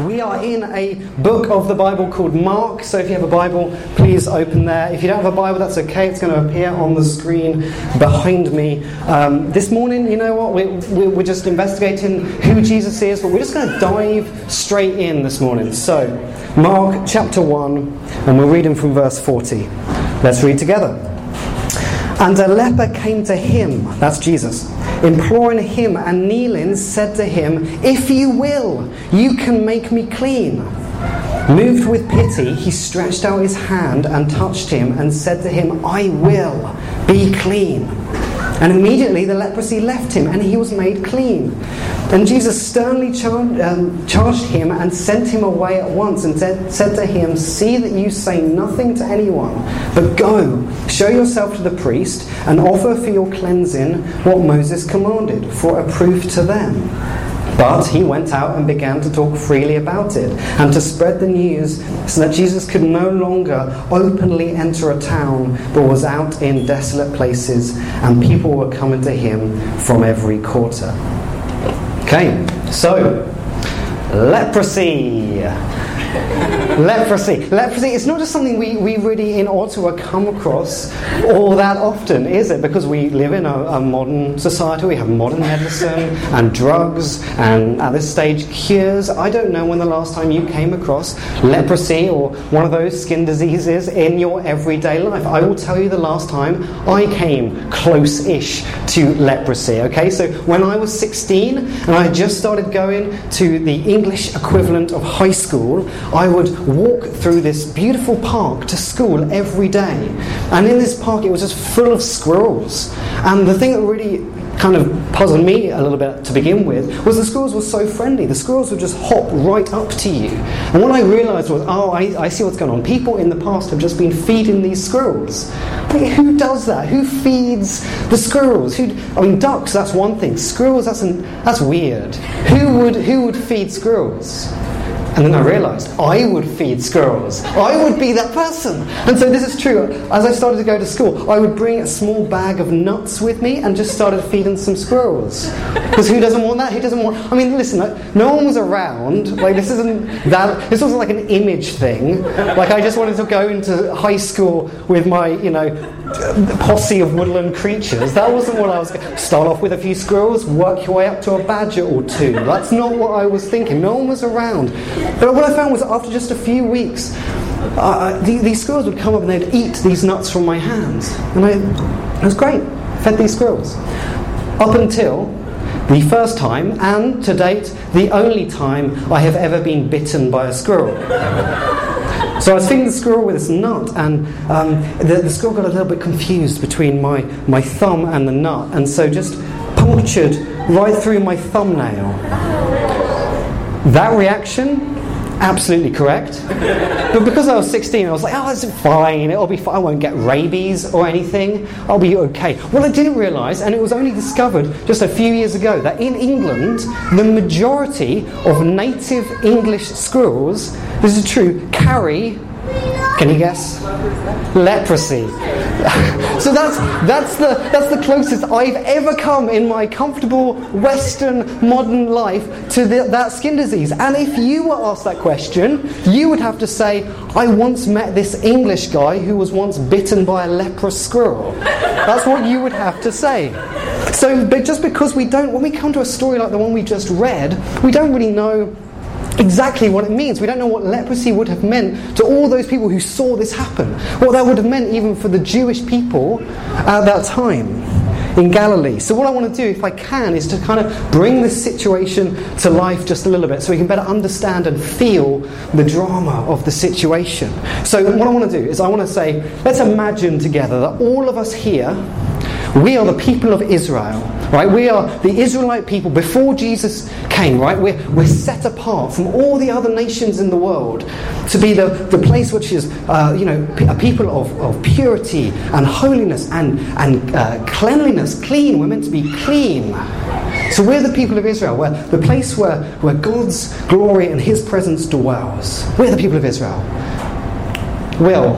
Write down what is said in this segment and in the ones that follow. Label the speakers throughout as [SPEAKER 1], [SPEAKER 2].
[SPEAKER 1] We are in a book of the Bible called Mark. So if you have a Bible, please open there. If you don't have a Bible, that's okay. It's going to appear on the screen behind me. Um, this morning, you know what? We, we, we're just investigating who Jesus is, but we're just going to dive straight in this morning. So, Mark chapter 1, and we're reading from verse 40. Let's read together. And a leper came to him, that's Jesus imploring him, and kneeling, said to him, If you will, you can make me clean. Moved with pity, he stretched out his hand and touched him and said to him, I will be clean. And immediately the leprosy left him and he was made clean. And Jesus sternly char- um, charged him and sent him away at once and said, said to him, See that you say nothing to anyone, but go, show yourself to the priest, and offer for your cleansing what Moses commanded, for a proof to them. But he went out and began to talk freely about it and to spread the news so that Jesus could no longer openly enter a town but was out in desolate places and people were coming to him from every quarter. Okay, so leprosy. Leprosy. Leprosy is not just something we, we really in Ottawa come across all that often, is it? Because we live in a, a, modern society, we have modern medicine and drugs, and at this stage, cures. I don't know when the last time you came across leprosy or one of those skin diseases in your everyday life. I will tell you the last time I came close ish to leprosy, okay? So when I was 16 and I just started going to the English equivalent of high school, I would walk through this beautiful park to school every day. And in this park, it was just full of squirrels. And the thing that really kind of puzzled me a little bit to begin with was the squirrels were so friendly. The squirrels would just hop right up to you. And what I realized was, oh, I, I see what's going on. People in the past have just been feeding these squirrels. Who does that? Who feeds the squirrels? Who, I mean, ducks, that's one thing. Squirrels, that's, an, that's weird. Who would, who would feed squirrels? And then I realized I would feed squirrels. I would be that person. And so this is true. As I started to go to school, I would bring a small bag of nuts with me and just started feeding some squirrels. Because who doesn't want that? Who doesn't want. I mean, listen, no one was around. Like, this isn't that. This wasn't like an image thing. Like, I just wanted to go into high school with my, you know, posse of woodland creatures. That wasn't what I was going Start off with a few squirrels, work your way up to a badger or two. That's not what I was thinking. No one was around. But what I found was after just a few weeks, uh, the, these squirrels would come up and they'd eat these nuts from my hands. And I, it was great. Fed these squirrels. Up until the first time, and to date, the only time I have ever been bitten by a squirrel. So I was feeding the squirrel with this nut, and um, the, the, squirrel got a little bit confused between my, my thumb and the nut, and so just punctured right through my thumbnail. That reaction absolutely correct. But because I was 16, I was like, oh, it's fine, it'll be fine, I won't get rabies or anything, I'll be okay. Well, I didn't realise, and it was only discovered just a few years ago, that in England, the majority of native English squirrels, this is true, carry can you guess? Leprosy. so that's, that's, the, that's the closest I've ever come in my comfortable Western modern life to the, that skin disease. And if you were asked that question, you would have to say, I once met this English guy who was once bitten by a leprous squirrel. That's what you would have to say. So, but just because we don't, when we come to a story like the one we just read, we don't really know exactly what it means. We don't know what leprosy would have meant to all those people who saw this happen. What that would have meant even for the Jewish people at that time in Galilee. So, what I want to do, if I can, is to kind of bring this situation to life just a little bit so we can better understand and feel the drama of the situation. So, what I want to do is I want to say, let's imagine together that all of us here, we are the people of Israel Right? We are the Israelite people before Jesus came, right? We're, we're set apart from all the other nations in the world to be the, the place which is, uh, you know, a people of, of purity and holiness and, and uh, cleanliness, clean. We're meant to be clean. So we're the people of Israel. We're the place where, where God's glory and His presence dwells. We're the people of Israel. Will,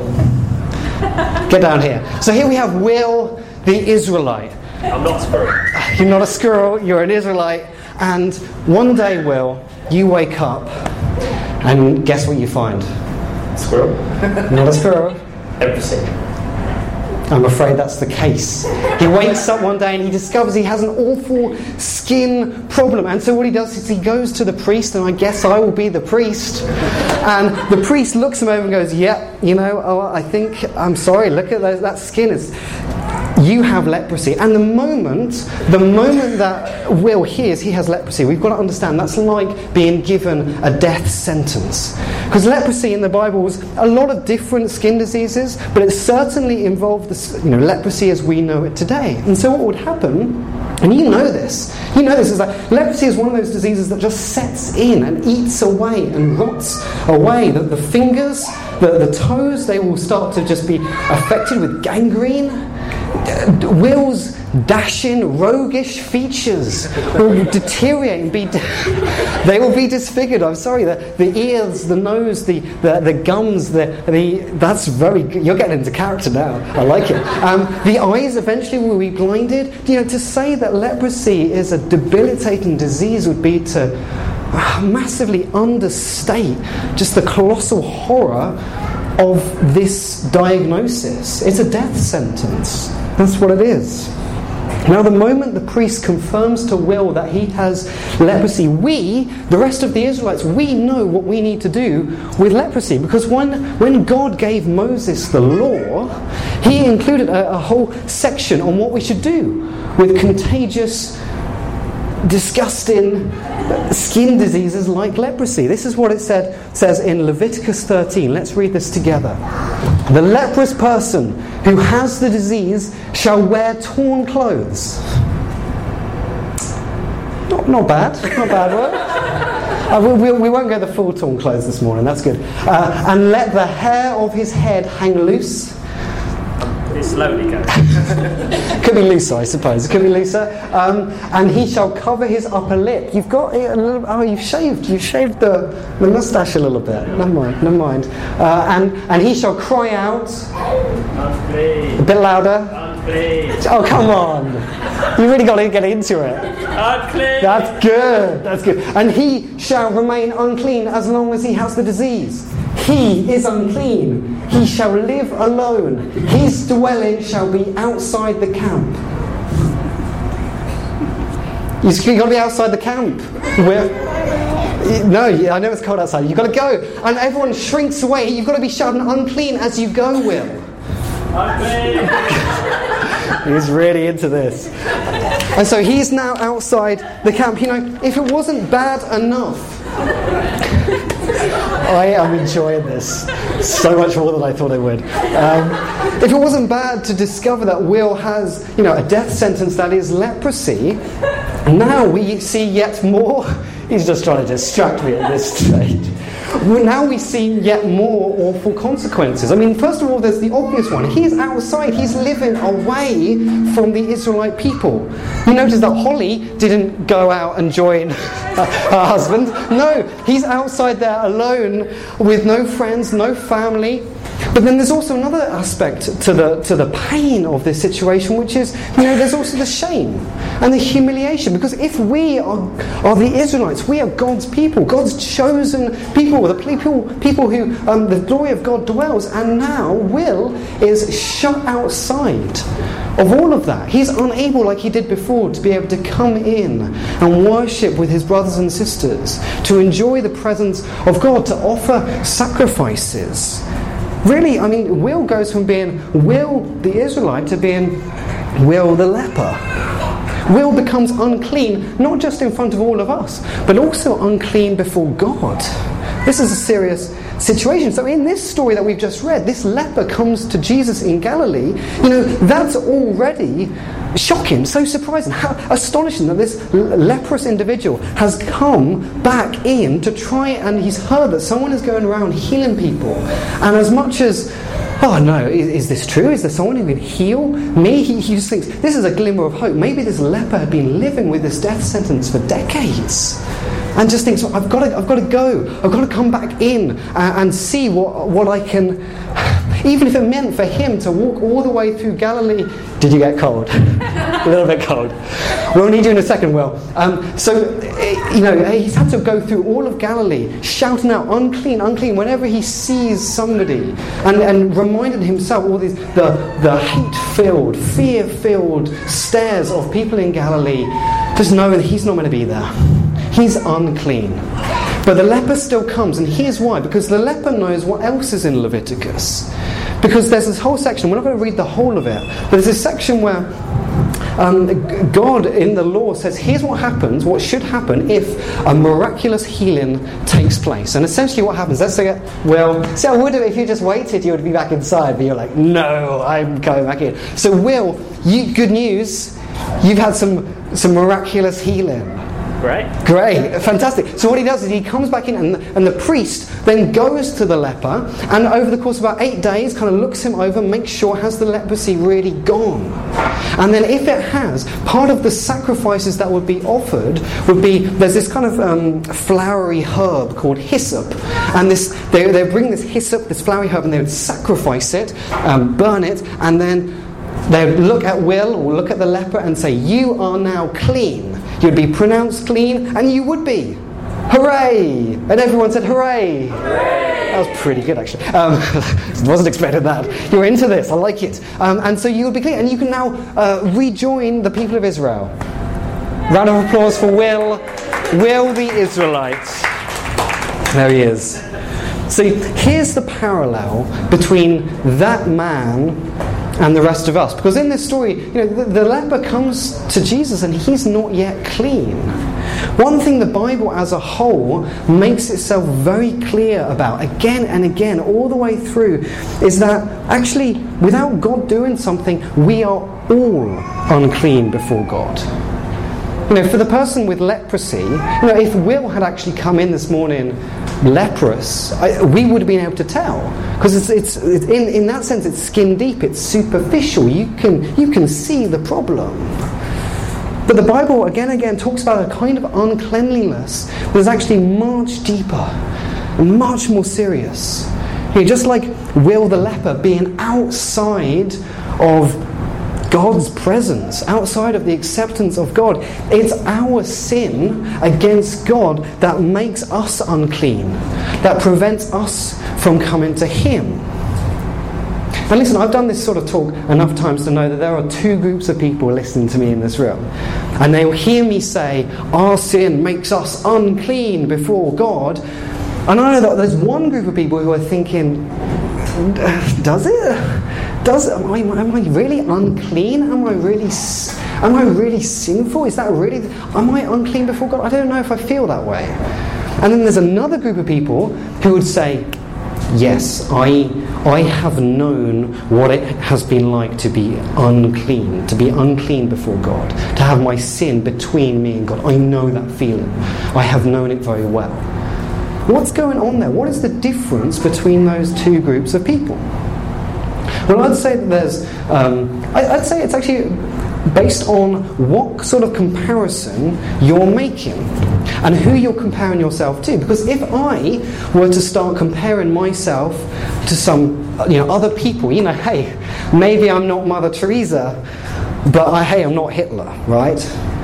[SPEAKER 1] get down here. So here we have Will, the Israelite.
[SPEAKER 2] I'm not a squirrel.
[SPEAKER 1] You're not a squirrel, you're an Israelite. And one day, Will, you wake up And guess what you find?
[SPEAKER 2] Squirrel.
[SPEAKER 1] Not a squirrel.
[SPEAKER 2] Everything.
[SPEAKER 1] I'm afraid that's the case. He wakes up one day and he discovers he has an awful skin problem. And so what he does is he goes to the priest, and I guess I will be the priest. And the priest looks him over and goes, Yeah, you know, oh, I think, I'm sorry, look at those, that skin. It's, you have leprosy. And the moment, the moment that Will hears he has leprosy, we've got to understand that's like being given a death sentence. Because leprosy in the Bible was a lot of different skin diseases, but it certainly involved the, you know, leprosy as we know it today. And so what would happen and you know this. You know this is that leprosy is one of those diseases that just sets in and eats away and rots away. The, the fingers, the, the toes, they will start to just be affected with gangrene. Will's dashing, roguish features will deteriorate and be. they will be disfigured. I'm sorry. The, the ears, the nose, the, the, the gums, the, the that's very. Good. You're getting into character now. I like it. Um, the eyes eventually will be blinded. You know, to say that leprosy is a debilitating disease would be to massively understate just the colossal horror of this diagnosis. It's a death sentence. That's what it is. Now, the moment the priest confirms to Will that he has leprosy, we, the rest of the Israelites, we know what we need to do with leprosy. Because when, when God gave Moses the law, he included a, a whole section on what we should do with contagious disgusting skin diseases like leprosy. This is what it said, says in Leviticus 13. Let's read this together. The leprous person who has the disease shall wear torn clothes. Not, not bad, not bad word. Uh, we, we, we, won't go the full torn clothes this morning, that's good. Uh, and let the hair of his head hang loose
[SPEAKER 2] slowly go.
[SPEAKER 1] Could be looser, I suppose. It could be looser. Um, and he shall cover his upper lip. You've got a little. Oh, you've shaved. You've shaved the, the moustache a little bit. Never mind. Never mind. Uh, and and he shall cry out.
[SPEAKER 2] Unclean.
[SPEAKER 1] A bit louder.
[SPEAKER 2] Unclean.
[SPEAKER 1] Oh come on! You really got to get into it.
[SPEAKER 2] Unclean.
[SPEAKER 1] That's good. That's good. And he shall remain unclean as long as he has the disease. He is unclean. He shall live alone. His dwelling shall be outside the camp. You've got to be outside the camp. Where, no, I know it's cold outside. You've got to go. And everyone shrinks away. You've got to be shouting unclean as you go, Will.
[SPEAKER 2] Unclean.
[SPEAKER 1] he's really into this. And so he's now outside the camp. You know, if it wasn't bad enough I am enjoying this so much more than I thought I would. Um, if it wasn't bad to discover that Will has, you know, a death sentence that is leprosy, now we see yet more. He's just trying to distract me at this stage. Now we see yet more awful consequences. I mean, first of all, there's the obvious one. He's outside, he's living away from the Israelite people. You notice that Holly didn't go out and join her husband. No, he's outside there alone with no friends, no family. But then there's also another aspect to the, to the pain of this situation, which is, you know, there's also the shame and the humiliation. Because if we are, are the Israelites, we are God's people, God's chosen people, the people, people who um, the glory of God dwells, and now Will is shut outside of all of that. He's unable, like he did before, to be able to come in and worship with his brothers and sisters, to enjoy the presence of God, to offer sacrifices. Really, I mean, Will goes from being Will the Israelite to being Will the leper. Will becomes unclean, not just in front of all of us, but also unclean before God. This is a serious situation. So, in this story that we've just read, this leper comes to Jesus in Galilee. You know, that's already shocking, so surprising, how astonishing that this leprous individual has come back in to try and he's heard that someone is going around healing people. And as much as oh no, is, is, this true? Is there someone who can heal me? He, he, just thinks this is a glimmer of hope. Maybe this leper had been living with this death sentence for decades. And just thinks, well, I've got to, I've got to go. I've got to come back in and, and see what, what I can even if it meant for him to walk all the way through Galilee. Did you get cold? a little bit cold. We'll need you in a second, Will. Um, so, eh, you know, he's had to go through all of Galilee shouting out, unclean, unclean, whenever he sees somebody, and, and reminded himself all these, the, the hate filled, fear filled stares of people in Galilee, just knowing he's not going to be there. He's unclean. But the leper still comes, and here's why because the leper knows what else is in Leviticus. Because there's this whole section, we're not going to read the whole of it, but there's this section where um, God in the law says, here's what happens, what should happen if a miraculous healing takes place. And essentially, what happens, let's say, well, see, I would have, if you just waited, you would be back inside, but you're like, no, I'm going back in. So, Will, you, good news, you've had some, some miraculous healing.
[SPEAKER 2] Great.
[SPEAKER 1] Great, fantastic. So what he does is he comes back in, and, and the priest then goes to the leper, and over the course of about eight days, kind of looks him over, makes sure has the leprosy really gone. And then, if it has, part of the sacrifices that would be offered would be there's this kind of um, flowery herb called hyssop, and this they they bring this hyssop, this flowery herb, and they would sacrifice it, um, burn it, and then they would look at Will or look at the leper and say, "You are now clean." You'd be pronounced clean, and you would be. Hooray! And everyone said, Hooray! Hooray! That was pretty good, actually. Um, wasn't expecting that. You're into this, I like it. Um, and so you would be clean, and you can now uh, rejoin the people of Israel. Round of applause for Will. Will the Israelite. There he is. See, here's the parallel between that man and the rest of us. Because in this story, you know, the, the, leper comes to Jesus and he's not yet clean. One thing the Bible as a whole makes itself very clear about, again and again, all the way through, is that actually, without God doing something, we are all unclean before God. You know, for the person with leprosy, you know, if Will had actually come in this morning leprous, I, we would have been able to tell because it's, it's, it's, in, in that sense it's skin deep, it's superficial. You can you can see the problem. But the Bible again and again talks about a kind of uncleanliness that is actually much deeper and much more serious. You know, just like Will the leper being outside of God's presence, outside of the acceptance of God. It's our sin against God that makes us unclean, that prevents us from coming to Him. And listen, I've done this sort of talk enough times to know that there are two groups of people listening to me in this room. And they will hear me say, Our sin makes us unclean before God. And I know that there's one group of people who are thinking, Does it? Does am I, am I really unclean? Am I really am I really sinful? Is that really am I unclean before God? I don't know if I feel that way. And then there's another group of people who would say, Yes, I I have known what it has been like to be unclean, to be unclean before God, to have my sin between me and God. I know that feeling. I have known it very well. What's going on there? What is the difference between those two groups of people? Well, I'd say that there's, um, I, would say it's actually based on what sort of comparison you're making and who you're comparing yourself to. Because if I were to start comparing myself to some, you know, other people, you know, hey, maybe I'm not Mother Teresa, but I, hey, I'm not Hitler, right?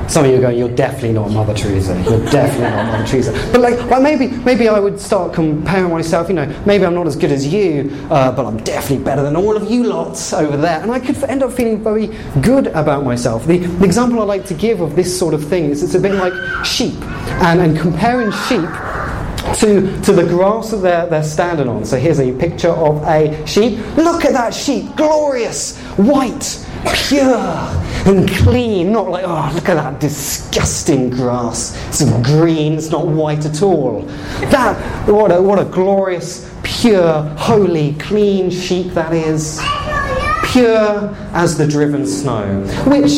[SPEAKER 1] Some of you are going, you're definitely not Mother Teresa. You're definitely not Mother Teresa. But like, well, maybe, maybe I would start comparing myself. You know, maybe I'm not as good as you, uh, but I'm definitely better than all of you lots over there. And I could end up feeling very good about myself. The, the example I like to give of this sort of thing is it's a bit like sheep, and, and comparing sheep to, to the grass that they're, they're standing on. So here's a picture of a sheep. Look at that sheep, glorious, white, pure and clean, not like, oh, look at that disgusting grass. It's green, it's not white at all. That, what a, what a glorious, pure, holy, clean sheep that is. Pure as the driven snow. Which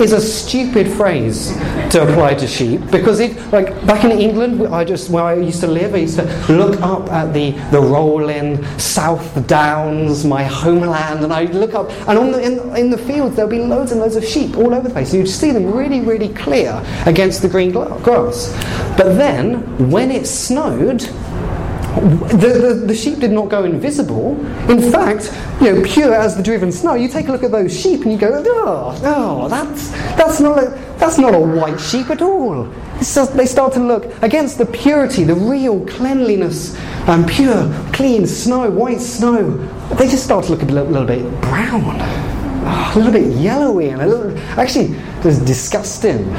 [SPEAKER 1] is a stupid phrase to apply to sheep because it, like, back in England, I just where I used to live, I used to look up at the, the rolling South Downs, my homeland, and I'd look up, and on the, in, in the fields there'd be loads and loads of sheep all over the place. You'd see them really, really clear against the green grass. But then, when it snowed, The, the, the sheep did not go invisible. In fact, you know, pure as the driven snow. You take a look at those sheep and you go, oh, oh that's, that's, not a, that's not a white sheep at all. Just, they start to look against the purity, the real cleanliness, and pure, clean snow, white snow. They just start to look a little, little bit brown, oh, a little bit yellowy, and a little, actually, just disgusting.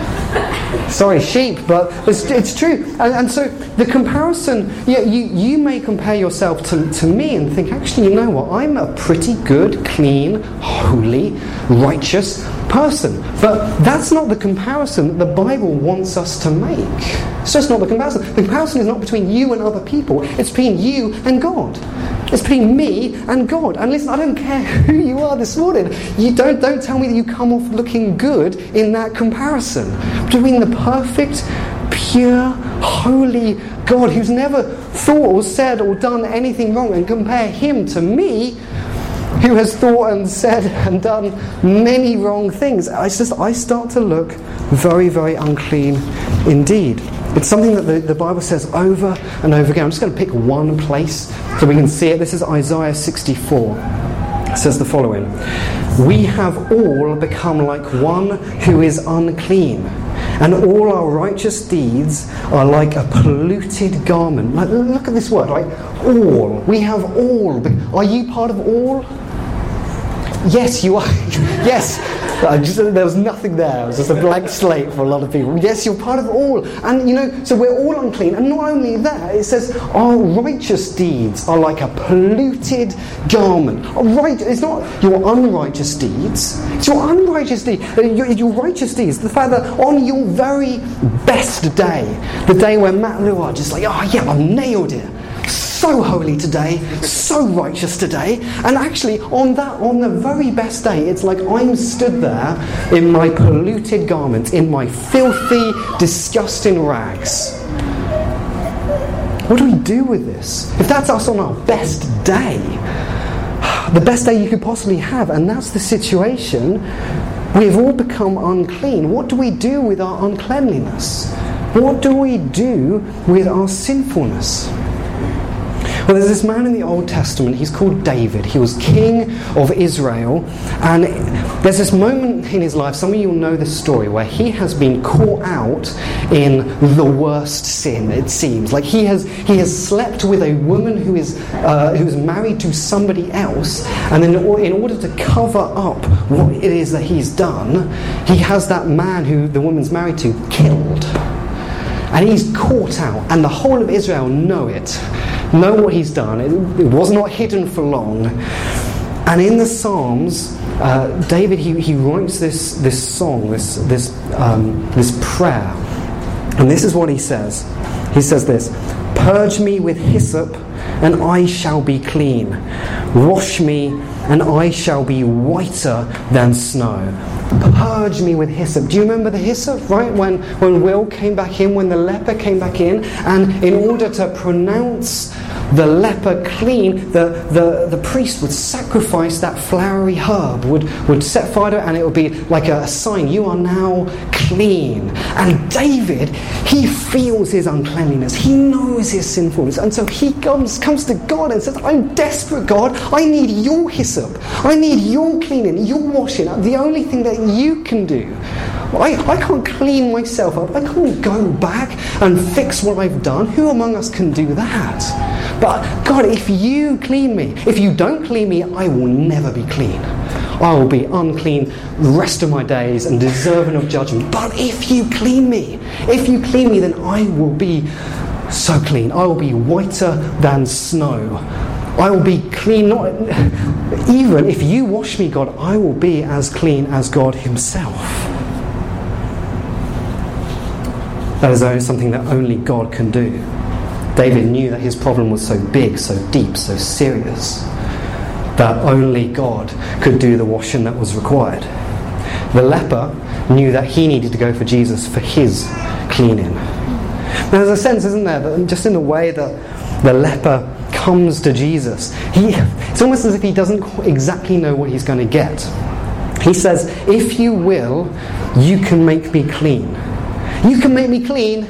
[SPEAKER 1] Sorry, sheep, but it's, it's true. And, and, so the comparison, yeah, you, you may compare yourself to, to me and think, actually, you know what? I'm a pretty good, clean, holy, righteous person. But that's not the comparison that the Bible wants us to make. It's just not the comparison. The comparison is not between you and other people, it's between you and God. It's between me and God. And listen, I don't care who you are this morning. You don't, don't tell me that you come off looking good in that comparison. Between the perfect, pure, holy God who's never thought or said or done anything wrong and compare him to me who has thought and said and done many wrong things. I just I start to look very, very unclean indeed. It's something that the, the Bible says over and over again. I'm just going to pick one place so we can see it. This is Isaiah 64. It says the following We have all become like one who is unclean, and all our righteous deeds are like a polluted garment. Like, look at this word, right? All. We have all. Are you part of all? Yes, you are. yes. Just, there was nothing there. It was just a blank slate for a lot of people. Yes, you're part of all. And you know, so we're all unclean. And not only that, it says our righteous deeds are like a polluted garment. Right, it's not your unrighteous deeds. It's your unrighteous deeds. Your, your righteous deeds. The fact that on your very best day, the day where Matt Leward just like, oh yeah, I nailed it so holy today, so righteous today. And actually, on that, on the very best day, it's like I'm stood there in my polluted garments, in my filthy, disgusting rags. What do we do with this? If that's us on our best day, the best day you could possibly have, and that's the situation, we have all become unclean. What do we do with our uncleanliness? What do we do with our sinfulness? Well, there's this man in the Old Testament, he's called David. He was king of Israel. And there's this moment in his life, some of you will know this story, where he has been caught out in the worst sin, it seems. Like he has, he has slept with a woman who is, uh, who is married to somebody else. And then, in order to cover up what it is that he's done, he has that man who the woman's married to killed. And he's caught out, and the whole of Israel know it know what he's done. It, it was not hidden for long. And in the Psalms, uh, David he, he writes this, this song, this, this, um, this prayer. And this is what he says. He says this Purge me with hyssop, and I shall be clean. Wash me, and I shall be whiter than snow. Purge me with hyssop. Do you remember the hyssop, right? When, when Will came back in, when the leper came back in, and in order to pronounce the leper clean, the, the, the priest would sacrifice that flowery herb, would, would set fire to it, and it would be like a, sign you are now clean. And David, he feels his uncleanliness, he knows his sinfulness, and so he comes, comes to God and says, I'm desperate, God. I need your hyssop, I need your cleaning, your washing. The only thing that you can do. I, I can't clean myself up. I can't go back and fix what I've done. Who among us can do that? But God, if you clean me, if you don't clean me, I will never be clean. I will be unclean the rest of my days and deserving of judgment. But if you clean me, if you clean me, then I will be so clean. I will be whiter than snow. I will be clean, not even if you wash me, God, I will be as clean as God Himself. That is something that only God can do. David knew that his problem was so big, so deep, so serious, that only God could do the washing that was required. The leper knew that he needed to go for Jesus for his cleaning. There's a sense, isn't there, that just in the way that the leper comes to Jesus, he, it's almost as if he doesn't exactly know what he's going to get. He says, If you will, you can make me clean. You can make me clean.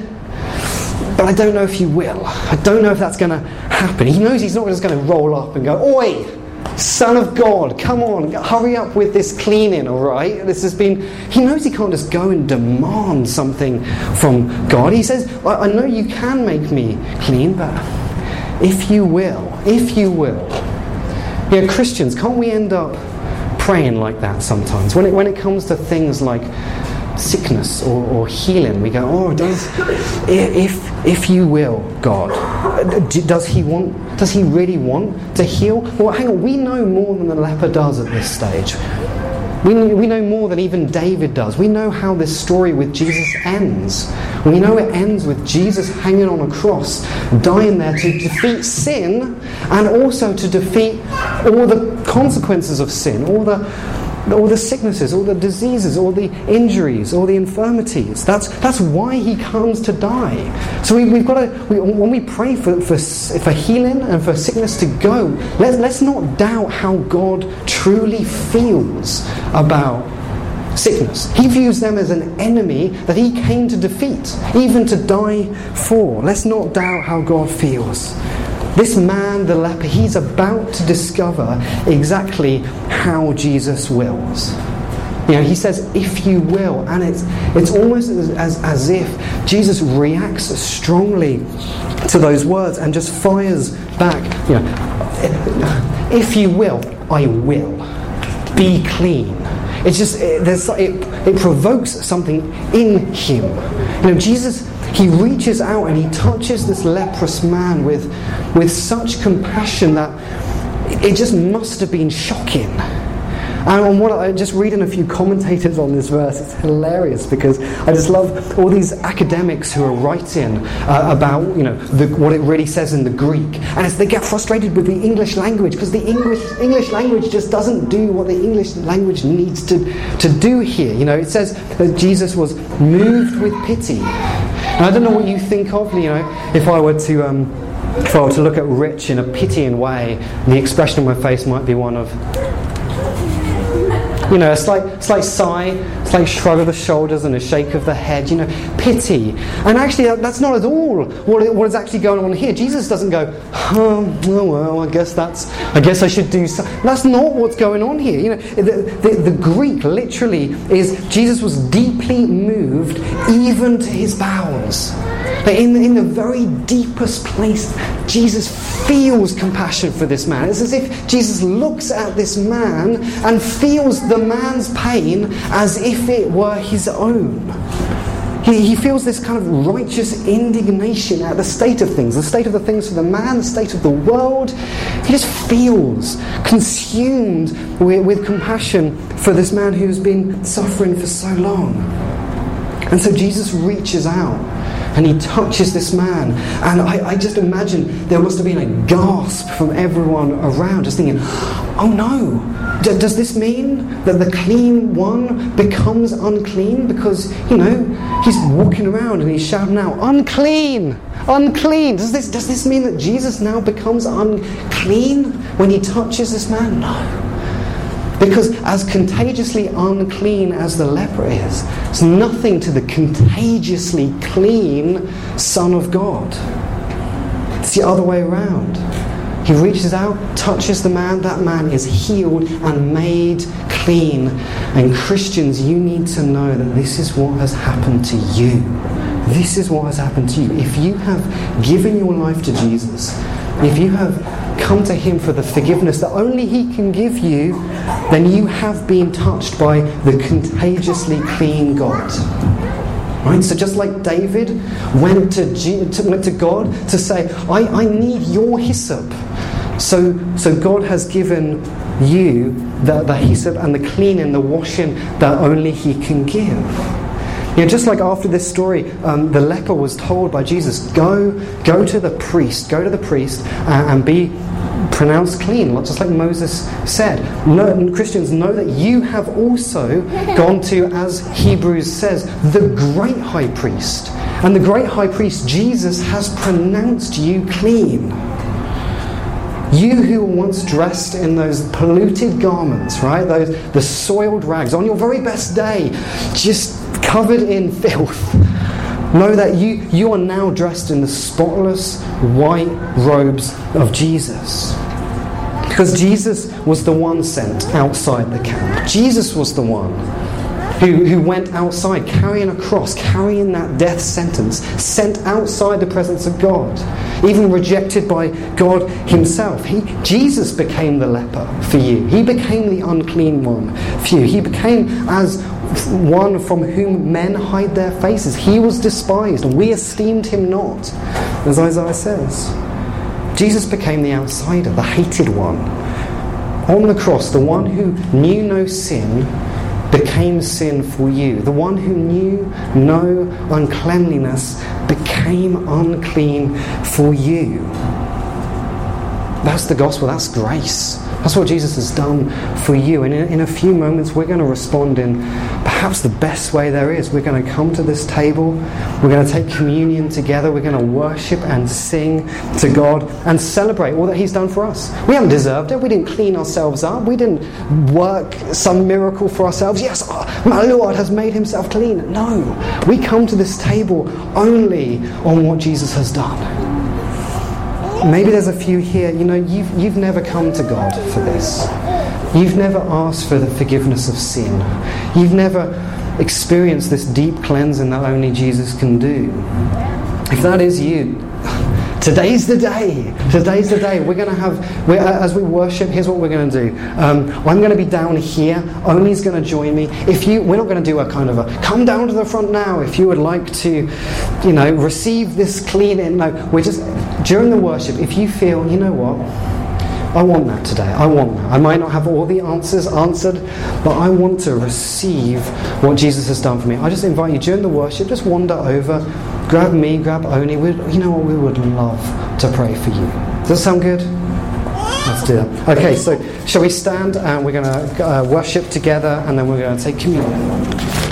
[SPEAKER 1] but I don't know if you will. I don't know if that's going to happen. He knows he's not just going to roll up and go, Oi, Son of God, come on, hurry up with this cleaning, all right? This has been. He knows he can't just go and demand something from God. He says, I, I know you can make me clean, but if you will, if you will. You know, Christians, can't we end up praying like that sometimes? When it, when it comes to things like sickness or, or healing, we go, oh, does, if, if you will, God, does he want, does he really want to heal? Well, hang on, we know more than the leper does at this stage. We, we know more than even David does. We know how this story with Jesus ends. We know it ends with Jesus hanging on a cross, dying there to defeat sin and also to defeat all the consequences of sin, all the all the sicknesses, all the diseases, all the injuries, all the infirmities. That's, that's why he comes to die. So we, have got to, we, when we pray for, for, for healing and for sickness to go, let, let's not doubt how God truly feels about sickness. He views them as an enemy that he came to defeat, even to die for. Let's not doubt how God feels. This man, the leper, he's about to discover exactly how Jesus wills. You know, he says, if you will, and it's, it's almost as, as, as if Jesus reacts strongly to those words and just fires back, you know, if you will, I will. Be clean. It's just, it, there's, it, it provokes something in him. You know, Jesus he reaches out and he touches this leprous man with, with such compassion that it just must have been shocking. And what I just reading a few commentators on this verse, it's hilarious because I just love all these academics who are writing uh, about you know the, what it really says in the Greek, and as they get frustrated with the English language because the English English language just doesn't do what the English language needs to to do here. You know, it says that Jesus was moved with pity. And I don't know what you think of. You know, if I were to um, if I were to look at Rich in a pitying way, the expression on my face might be one of you know, a slight, slight sigh, slight shrug of the shoulders and a shake of the head, you know, pity. And actually, that's not at all what, what is actually going on here. Jesus doesn't go, oh, oh, well, I guess that's, I guess I should do so. That's not what's going on here. You know, the, the, the Greek literally is Jesus was deeply moved even to his bowels. In, in the very deepest place, Jesus feels compassion for this man. It's as if Jesus looks at this man and feels the man's pain as if it were his own. He, he feels this kind of righteous indignation at the state of things, the state of the things for the man, the state of the world. He just feels consumed with, with compassion for this man who's been suffering for so long. And so Jesus reaches out and he touches this man. And I, I, just imagine there must have been a gasp from everyone around, just thinking, oh no, D- does this mean that the clean one becomes unclean? Because, you know, he's walking around and he's shouting out, unclean, unclean. Does this, does this mean that Jesus now becomes unclean when he touches this man? No. Because as contagiously unclean as the leper is, it's nothing to the contagiously clean Son of God. It's the other way around. He reaches out, touches the man, that man is healed and made clean. And Christians, you need to know that this is what has happened to you. This is what has happened to you. If you have given your life to Jesus, if you have come to Him for the forgiveness that only He can give you, then you have been touched by the contagiously clean God. Right? So just like David went to, G- to, went to God to say, I, I need your hyssop. So, so God has given you the, the hyssop and the cleaning, the washing that only He can give. You know, just like after this story, um, the leper was told by Jesus, "Go, go to the priest, go to the priest, uh, and be pronounced clean," just like Moses said. No, Christians know that you have also gone to, as Hebrews says, the great high priest, and the great high priest Jesus has pronounced you clean. You who were once dressed in those polluted garments, right? Those the soiled rags on your very best day, just covered in filth. Know that you, you are now dressed in the spotless white robes of Jesus. Because Jesus was the one sent outside the camp. Jesus was the one who, who went outside carrying a cross, carrying that death sentence, sent outside the presence of God, even rejected by God Himself. He, Jesus became the leper for you, He became the unclean one for you. He became as one from whom men hide their faces. He was despised, and we esteemed Him not, as Isaiah says. Jesus became the outsider, the hated one. On the cross, the one who knew no sin became sin for you. The one who knew no uncleanliness became unclean for you. That's the gospel, that's grace. That's what Jesus has done for you. And in, in, a few moments, we're going to respond in perhaps the best way there is. We're going to come to this table, we're going to take communion together, we're going to worship and sing to God and celebrate all that He's done for us. We haven't deserved it, we didn't clean ourselves up, we didn't work some miracle for ourselves. Yes, oh, my Lord has made Himself clean. No, we come to this table only on what Jesus has done. Maybe there's a few here, you know, you've, you've never come to God for this. You've never asked for the forgiveness of sin. You've never experienced this deep cleansing that only Jesus can do. If that is you, today's the day. Today's the day. We're going to have, as we worship, here's what we're going to do. Um, I'm going to be down here. Oni's going to join me. If you, we're not going to do a kind of a come down to the front now. If you would like to, you know, receive this clean in, no, we're just during the worship. If you feel, you know what, I want that today. I want that. I might not have all the answers answered, but I want to receive what Jesus has done for me. I just invite you during the worship, just wander over, grab me, grab Oni. we you know what? We would love to pray for you. Does that sound good? Let's do that. Okay, so shall we stand and we're going to uh, worship together and then we're going to take communion.